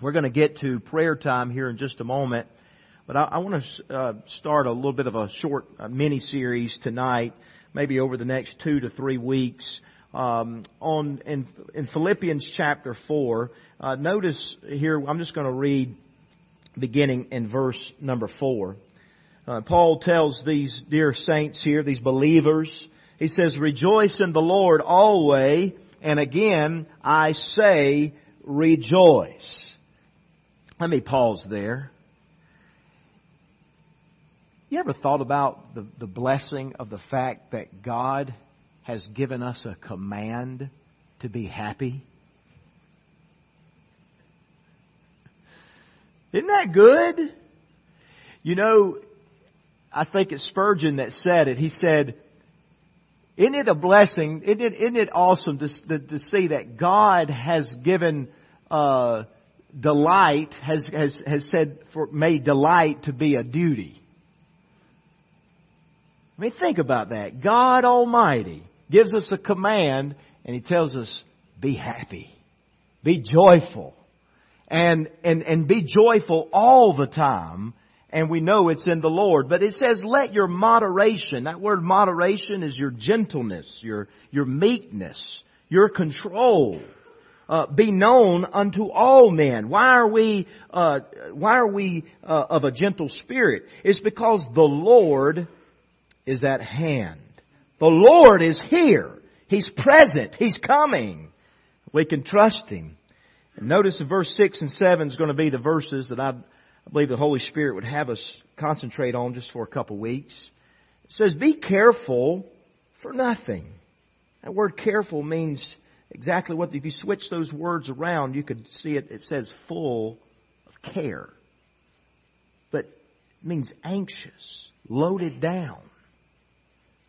We're going to get to prayer time here in just a moment, but I, I want to uh, start a little bit of a short uh, mini series tonight, maybe over the next two to three weeks. Um, on in, in Philippians chapter four, uh, notice here. I'm just going to read beginning in verse number four. Uh, Paul tells these dear saints here, these believers, he says, "Rejoice in the Lord always." And again, I say, rejoice. Let me pause there. You ever thought about the, the blessing of the fact that God has given us a command to be happy? Isn't that good? You know, I think it's Spurgeon that said it. He said, isn't it a blessing? Isn't it, isn't it awesome to, to, to see that God has given uh, delight, has, has, has said, for, made delight to be a duty? I mean, think about that. God Almighty gives us a command and He tells us, be happy. Be joyful. And, and, and be joyful all the time and we know it's in the Lord. But it says, let your moderation, that word moderation is your gentleness, your, your meekness, your control, uh, be known unto all men. Why are we, uh, why are we uh, of a gentle spirit? It's because the Lord is at hand. The Lord is here. He's present. He's coming. We can trust Him. And notice verse 6 and 7 is going to be the verses that I've I believe the Holy Spirit would have us concentrate on just for a couple weeks. It says, be careful for nothing. That word careful means exactly what, if you switch those words around, you could see it, it says full of care. But it means anxious, loaded down.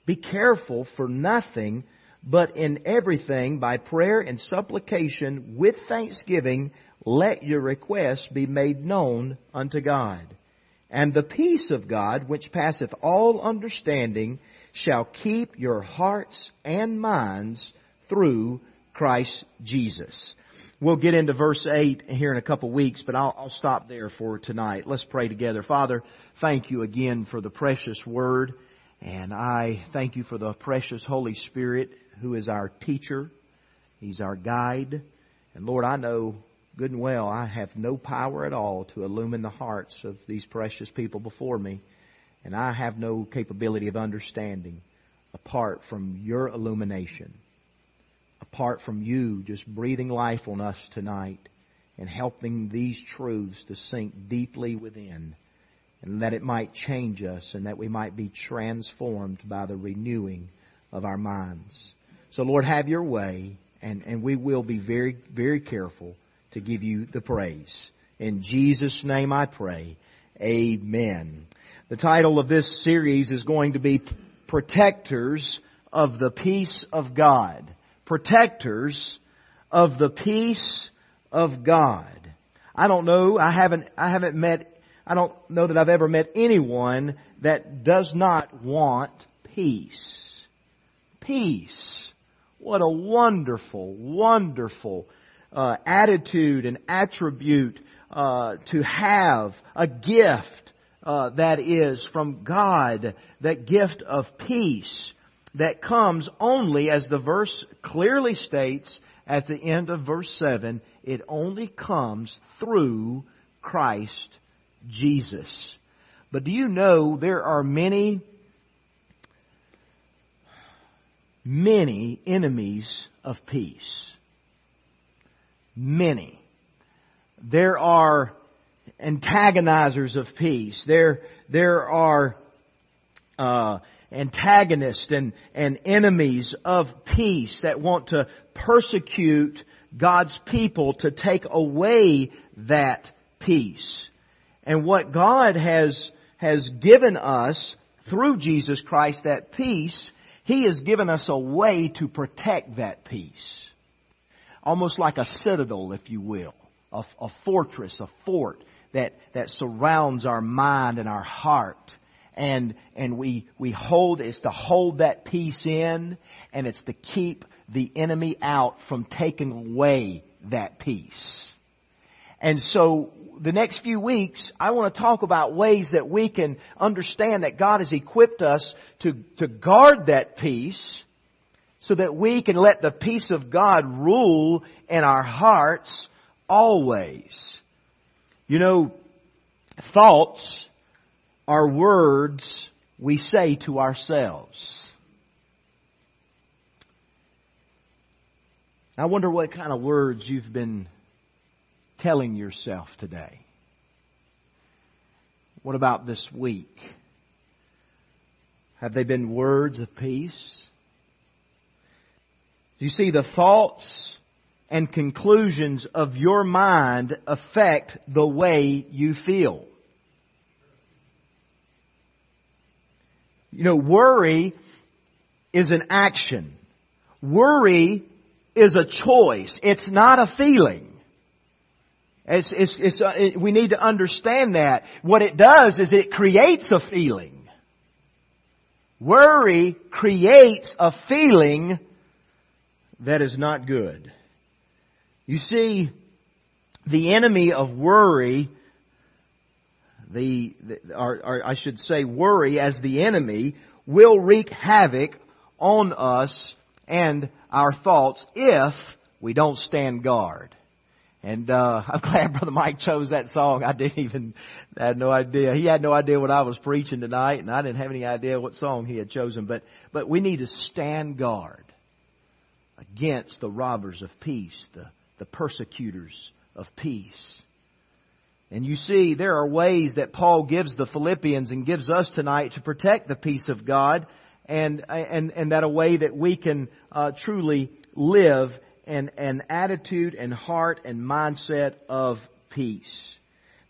Be careful for nothing, but in everything by prayer and supplication with thanksgiving let your requests be made known unto God. And the peace of God, which passeth all understanding, shall keep your hearts and minds through Christ Jesus. We'll get into verse 8 here in a couple weeks, but I'll, I'll, stop there for tonight. Let's pray together. Father, thank you again for the precious word, and I thank you for the precious Holy Spirit who is our teacher. He's our guide. And Lord, I know good and well I have no power at all to illumine the hearts of these precious people before me, and I have no capability of understanding apart from your illumination, apart from you just breathing life on us tonight and helping these truths to sink deeply within, and that it might change us and that we might be transformed by the renewing of our minds. So Lord, have your way, and, and we will be very, very careful to give you the praise. In Jesus' name I pray. Amen. The title of this series is going to be Protectors of the Peace of God. Protectors of the Peace of God. I don't know, I haven't, I haven't met, I don't know that I've ever met anyone that does not want peace. Peace. What a wonderful, wonderful uh, attitude and attribute uh, to have a gift uh, that is from God, that gift of peace that comes only, as the verse clearly states at the end of verse 7, it only comes through Christ Jesus. But do you know there are many, many enemies of peace? many. There are antagonizers of peace. There, there are uh, antagonists and, and enemies of peace that want to persecute God's people to take away that peace. And what God has, has given us through Jesus Christ, that peace, He has given us a way to protect that peace almost like a citadel, if you will, a, a fortress, a fort that, that surrounds our mind and our heart. And, and we, we hold, it's to hold that peace in, and it's to keep the enemy out from taking away that peace. And so the next few weeks, I want to talk about ways that we can understand that God has equipped us to, to guard that peace so that we can let the peace of God rule in our hearts always. You know, thoughts are words we say to ourselves. I wonder what kind of words you've been telling yourself today. What about this week? Have they been words of peace? You see, the thoughts and conclusions of your mind affect the way you feel. You know, worry is an action. Worry is a choice. It's not a feeling. It's, it's, it's, uh, it, we need to understand that. What it does is it creates a feeling. Worry creates a feeling that is not good. You see, the enemy of worry, the, the or, or I should say worry as the enemy, will wreak havoc on us and our thoughts if we don't stand guard. And uh, I'm glad Brother Mike chose that song. I didn't even I had no idea. He had no idea what I was preaching tonight, and I didn't have any idea what song he had chosen. But but we need to stand guard against the robbers of peace, the the persecutors of peace. And you see, there are ways that Paul gives the Philippians and gives us tonight to protect the peace of God, and and and that a way that we can uh, truly live an, an attitude and heart and mindset of peace.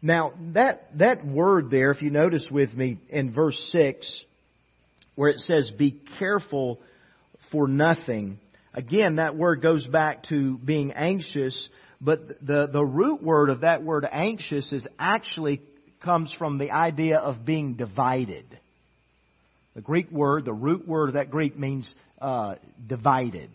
Now that that word there, if you notice with me in verse six, where it says, "Be careful for nothing." Again, that word goes back to being anxious, but the, the root word of that word anxious is actually comes from the idea of being divided. The Greek word, the root word of that Greek means uh, divided.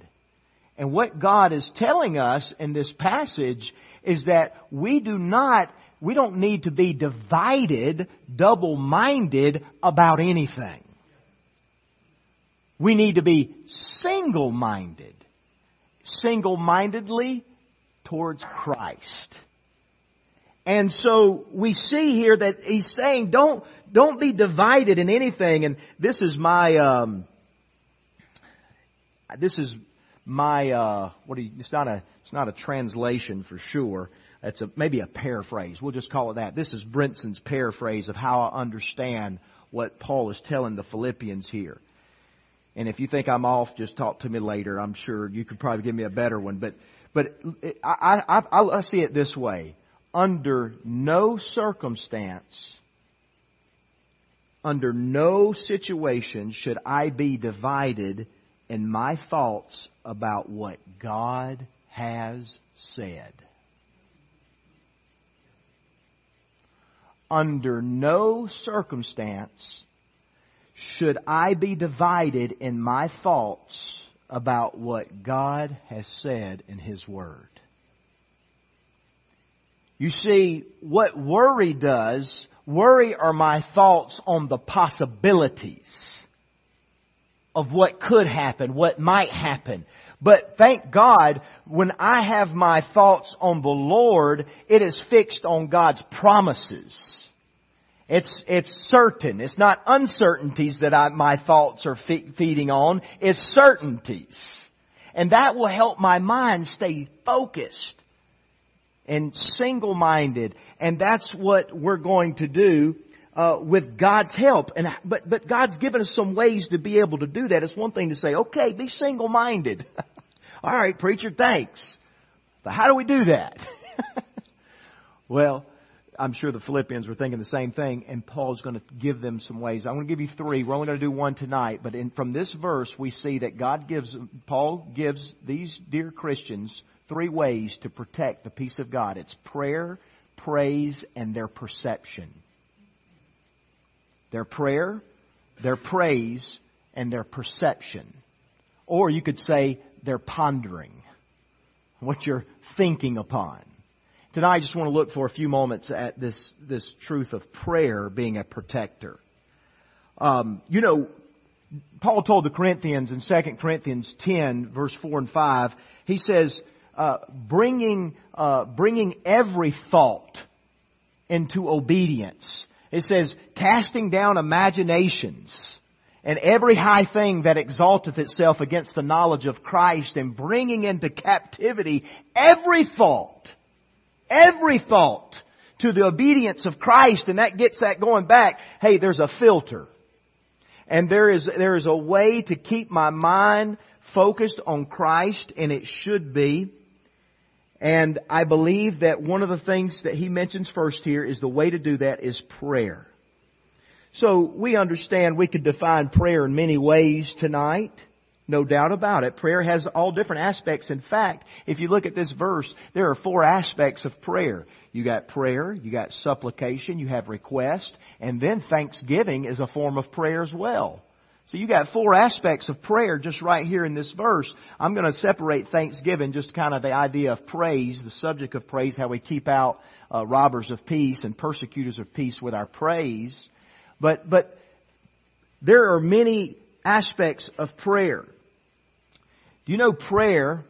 And what God is telling us in this passage is that we do not, we don't need to be divided, double-minded about anything. We need to be single minded, single mindedly towards Christ. And so we see here that he's saying, don't, don't be divided in anything. And this is my, um, this is my, uh, what do you, it's not a, it's not a translation for sure. It's a, maybe a paraphrase. We'll just call it that. This is Brinson's paraphrase of how I understand what Paul is telling the Philippians here. And if you think I'm off, just talk to me later. I'm sure you could probably give me a better one. But, but I, I, I, see it this way. Under no circumstance, under no situation should I be divided in my thoughts about what God has said. Under no circumstance should I be divided in my thoughts about what God has said in His Word? You see, what worry does, worry are my thoughts on the possibilities of what could happen, what might happen. But thank God, when I have my thoughts on the Lord, it is fixed on God's promises. It's, it's certain. It's not uncertainties that I, my thoughts are fe- feeding on. It's certainties. And that will help my mind stay focused and single-minded. And that's what we're going to do uh, with God's help. And but but God's given us some ways to be able to do that. It's one thing to say, okay, be single-minded. All right, preacher, thanks. But how do we do that? well, I'm sure the Philippians were thinking the same thing, and Paul's going to give them some ways. I'm going to give you three. We're only going to do one tonight, but in, from this verse, we see that God gives, Paul gives these dear Christians three ways to protect the peace of God. It's prayer, praise, and their perception. Their prayer, their praise, and their perception. Or you could say their pondering, what you're thinking upon. Tonight I just want to look for a few moments at this, this truth of prayer being a protector. Um, you know, Paul told the Corinthians in 2 Corinthians 10 verse 4 and 5, he says, uh, bringing, uh, bringing every thought into obedience. It says, casting down imaginations and every high thing that exalteth itself against the knowledge of Christ and bringing into captivity every thought, every thought to the obedience of Christ and that gets that going back. Hey, there's a filter. And there is, there is a way to keep my mind focused on Christ and it should be. And I believe that one of the things that he mentions first here is the way to do that is prayer. So we understand we could define prayer in many ways tonight. No doubt about it. Prayer has all different aspects. In fact, if you look at this verse, there are four aspects of prayer. You got prayer, you got supplication, you have request, and then thanksgiving is a form of prayer as well. So you got four aspects of prayer just right here in this verse. I'm going to separate thanksgiving, just kind of the idea of praise, the subject of praise, how we keep out uh, robbers of peace and persecutors of peace with our praise. But, but there are many aspects of prayer. Do you know prayer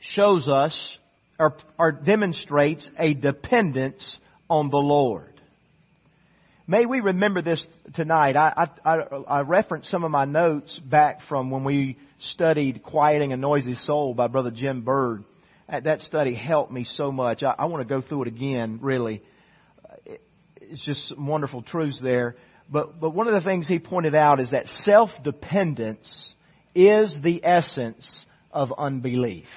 shows us or, or demonstrates a dependence on the Lord? May we remember this tonight. I, I, I referenced some of my notes back from when we studied Quieting a Noisy Soul by Brother Jim Berg. That study helped me so much. I, I want to go through it again, really it's just some wonderful truths there. But, but one of the things he pointed out is that self-dependence is the essence of unbelief.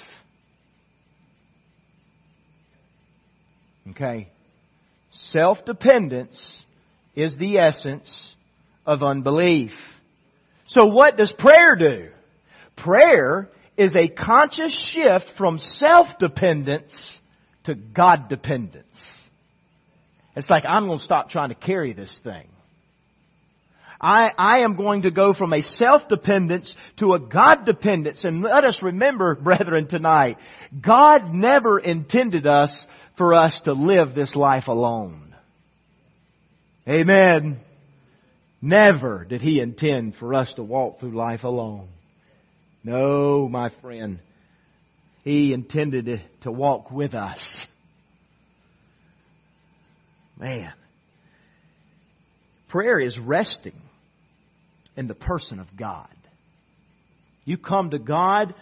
Okay? Self-dependence is the essence of unbelief. So what does prayer do? Prayer is a conscious shift from self-dependence to God dependence. It's like, I'm going to stop trying to carry this thing. I, I am going to go from a self-dependence to a God-dependence. And let us remember, brethren, tonight, God never intended us for us to live this life alone. Amen. Never did He intend for us to walk through life alone. No, my friend. He intended to walk with us. Man. Prayer is resting in the person of God. You come to God.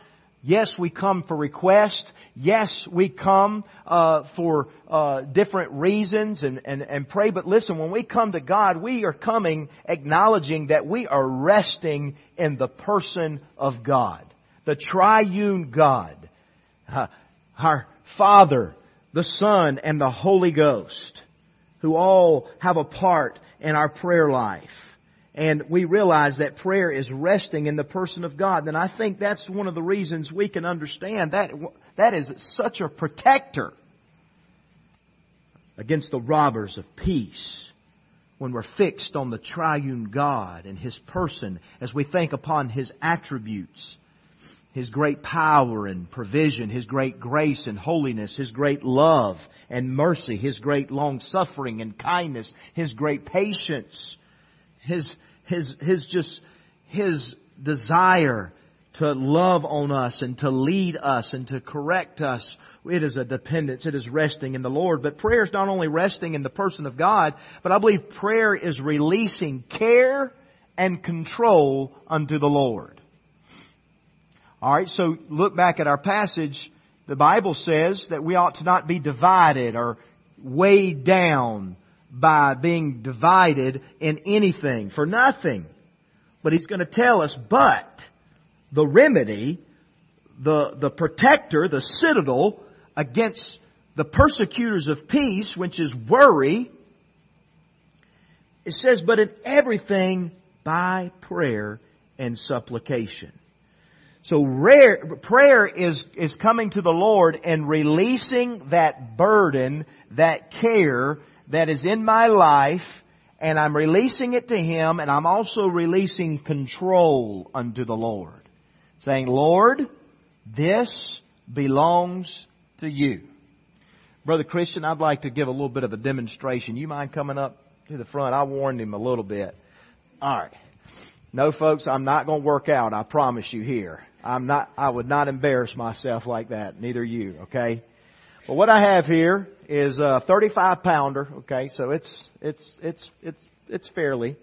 Yes, we come for request. Yes, we come uh, for uh, different reasons and, and, and pray. But listen, when we come to God, we are coming acknowledging that we are resting in the person of God, the triune God, uh, our Father, the Son, and the Holy Ghost who all have a part in our prayer life. And we realize that prayer is resting in the person of God. And I think that's one of the reasons we can understand that that is such a protector against the robbers of peace when we're fixed on the triune God and His person as we think upon His attributes his great power and provision, His great grace and holiness, His great love and mercy, His great long suffering and kindness, His great patience, His, His, His just, His desire to love on us and to lead us and to correct us. It is a dependence. It is resting in the Lord. But prayer is not only resting in the person of God, but I believe prayer is releasing care and control unto the Lord. Alright, so look back at our passage. The Bible says that we ought to not be divided or weighed down by being divided in anything, for nothing. But He's going to tell us, but the remedy, the, the protector, the citadel against the persecutors of peace, which is worry, it says, but in everything by prayer and supplication. So rare, prayer is, is coming to the Lord and releasing that burden, that care that is in my life, and I'm releasing it to Him, and I'm also releasing control unto the Lord. Saying, Lord, this belongs to you. Brother Christian, I'd like to give a little bit of a demonstration. You mind coming up to the front? I warned him a little bit. All right. No, folks, I'm not going to work out. I promise you here. I'm not, I would not embarrass myself like that. Neither you, okay? But what I have here is a 35 pounder, okay? So it's, it's, it's, it's, it's fairly,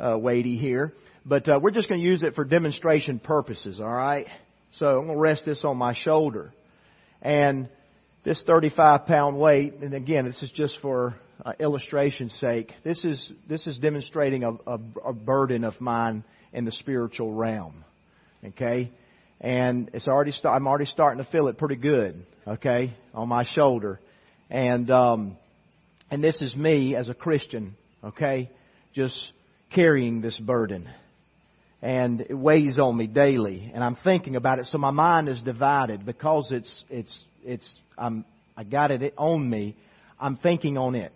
uh, weighty here. But, uh, we're just going to use it for demonstration purposes, alright? So I'm going to rest this on my shoulder. And this 35 pound weight, and again, this is just for uh, illustration's sake, this is, this is demonstrating a, a, a burden of mine in the spiritual realm. Okay? And it's already, st- I'm already starting to feel it pretty good. Okay? On my shoulder. And, um, and this is me as a Christian. Okay? Just carrying this burden. And it weighs on me daily. And I'm thinking about it. So my mind is divided because it's, it's, it's I'm, I got it on me. I'm thinking on it.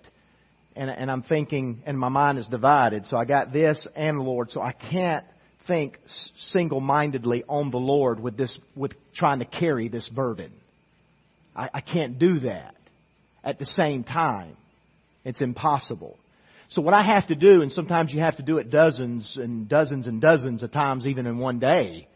And, and I'm thinking, and my mind is divided. So I got this and Lord. So I can't think single-mindedly on the Lord with this, with trying to carry this burden. I, I can't do that at the same time. It's impossible. So what I have to do, and sometimes you have to do it dozens and dozens and dozens of times even in one day,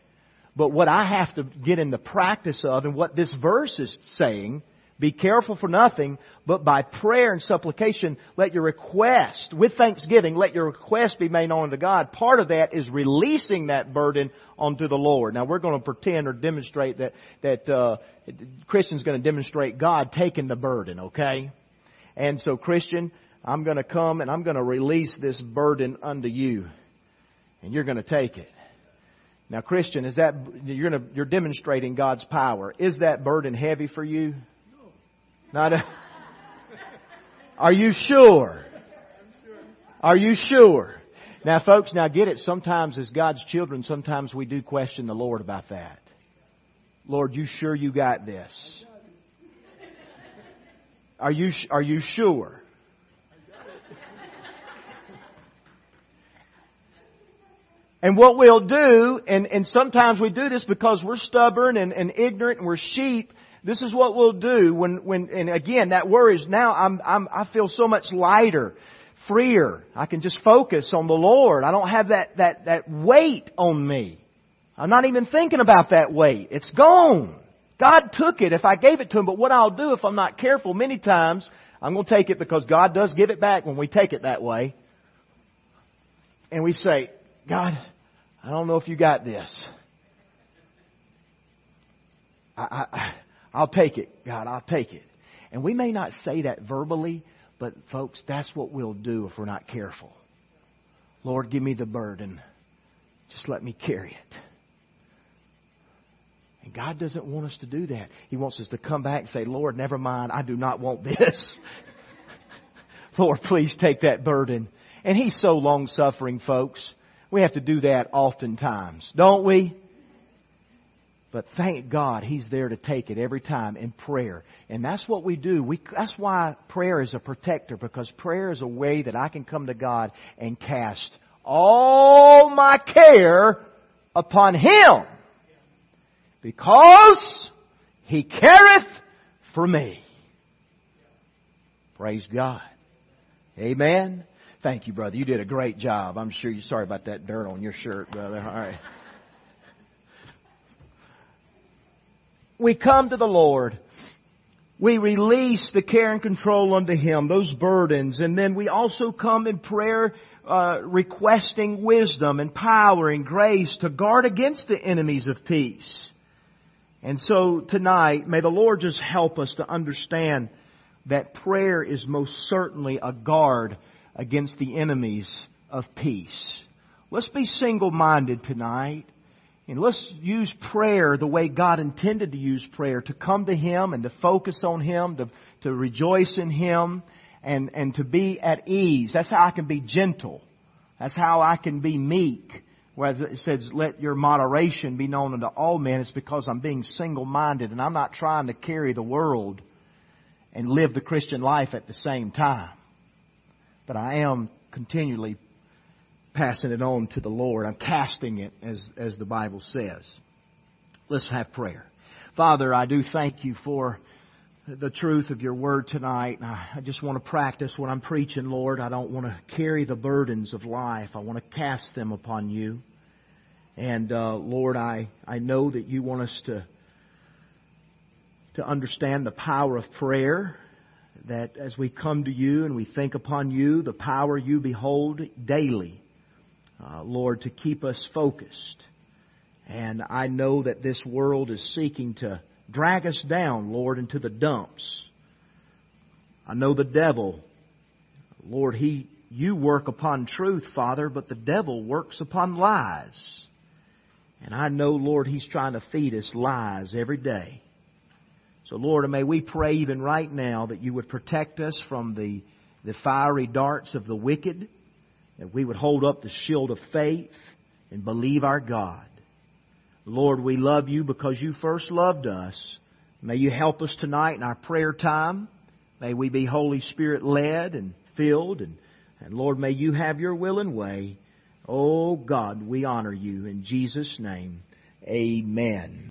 but what I have to get in the practice of, and what this verse is saying, be careful for nothing, but by prayer and supplication, let your request, with thanksgiving, let your request be made known to God. Part of that is releasing that burden onto the Lord. Now we're going to pretend or demonstrate that, that, uh, Christian's going to demonstrate God taking the burden, okay? And so Christian, I'm going to come and I'm going to release this burden unto you. And you're going to take it. Now, Christian, is that you're, gonna, you're demonstrating God's power? Is that burden heavy for you? Not a, are you sure? Are you sure? Now, folks, now get it. Sometimes, as God's children, sometimes we do question the Lord about that. Lord, you sure you got this? Are you are you sure? And what we'll do, and, and sometimes we do this because we're stubborn and, and ignorant and we're sheep, this is what we'll do when, when, and again, that worry is now I'm, I'm, I feel so much lighter, freer. I can just focus on the Lord. I don't have that, that, that weight on me. I'm not even thinking about that weight. It's gone. God took it if I gave it to Him, but what I'll do if I'm not careful many times, I'm going to take it because God does give it back when we take it that way. And we say, God, I don't know if you got this. I, I, I'll take it, God, I'll take it. And we may not say that verbally, but folks, that's what we'll do if we're not careful. Lord, give me the burden. Just let me carry it. And God doesn't want us to do that. He wants us to come back and say, Lord, never mind, I do not want this. Lord, please take that burden. And He's so long suffering, folks. We have to do that oftentimes, don't we? But thank God He's there to take it every time in prayer. And that's what we do. We, that's why prayer is a protector because prayer is a way that I can come to God and cast all my care upon Him because He careth for me. Praise God. Amen. Thank you, brother. You did a great job. I'm sure you're sorry about that dirt on your shirt, brother. All right. We come to the Lord. We release the care and control unto Him, those burdens, and then we also come in prayer uh, requesting wisdom and power and grace to guard against the enemies of peace. And so tonight, may the Lord just help us to understand that prayer is most certainly a guard against the enemies of peace. Let's be single-minded tonight. And let's use prayer the way God intended to use prayer, to come to Him and to focus on Him, to, to rejoice in Him, and, and to be at ease. That's how I can be gentle. That's how I can be meek. Where it says, let your moderation be known unto all men. It's because I'm being single-minded and I'm not trying to carry the world and live the Christian life at the same time but I am continually passing it on to the Lord. I'm casting it, as, as the Bible says. Let's have prayer. Father, I do thank you for the truth of your word tonight. I just want to practice what I'm preaching, Lord. I don't want to carry the burdens of life. I want to cast them upon you. And uh, Lord, I, I know that you want us to to understand the power of prayer. That as we come to you and we think upon you, the power you behold daily, uh, Lord, to keep us focused. And I know that this world is seeking to drag us down, Lord, into the dumps. I know the devil, Lord, he, you work upon truth, Father, but the devil works upon lies. And I know, Lord, he's trying to feed us lies every day. So, Lord, may we pray even right now that you would protect us from the, the fiery darts of the wicked, that we would hold up the shield of faith and believe our God. Lord, we love you because you first loved us. May you help us tonight in our prayer time. May we be Holy Spirit led and filled. And, and Lord, may you have your will and way. Oh God, we honor you in Jesus' name. Amen.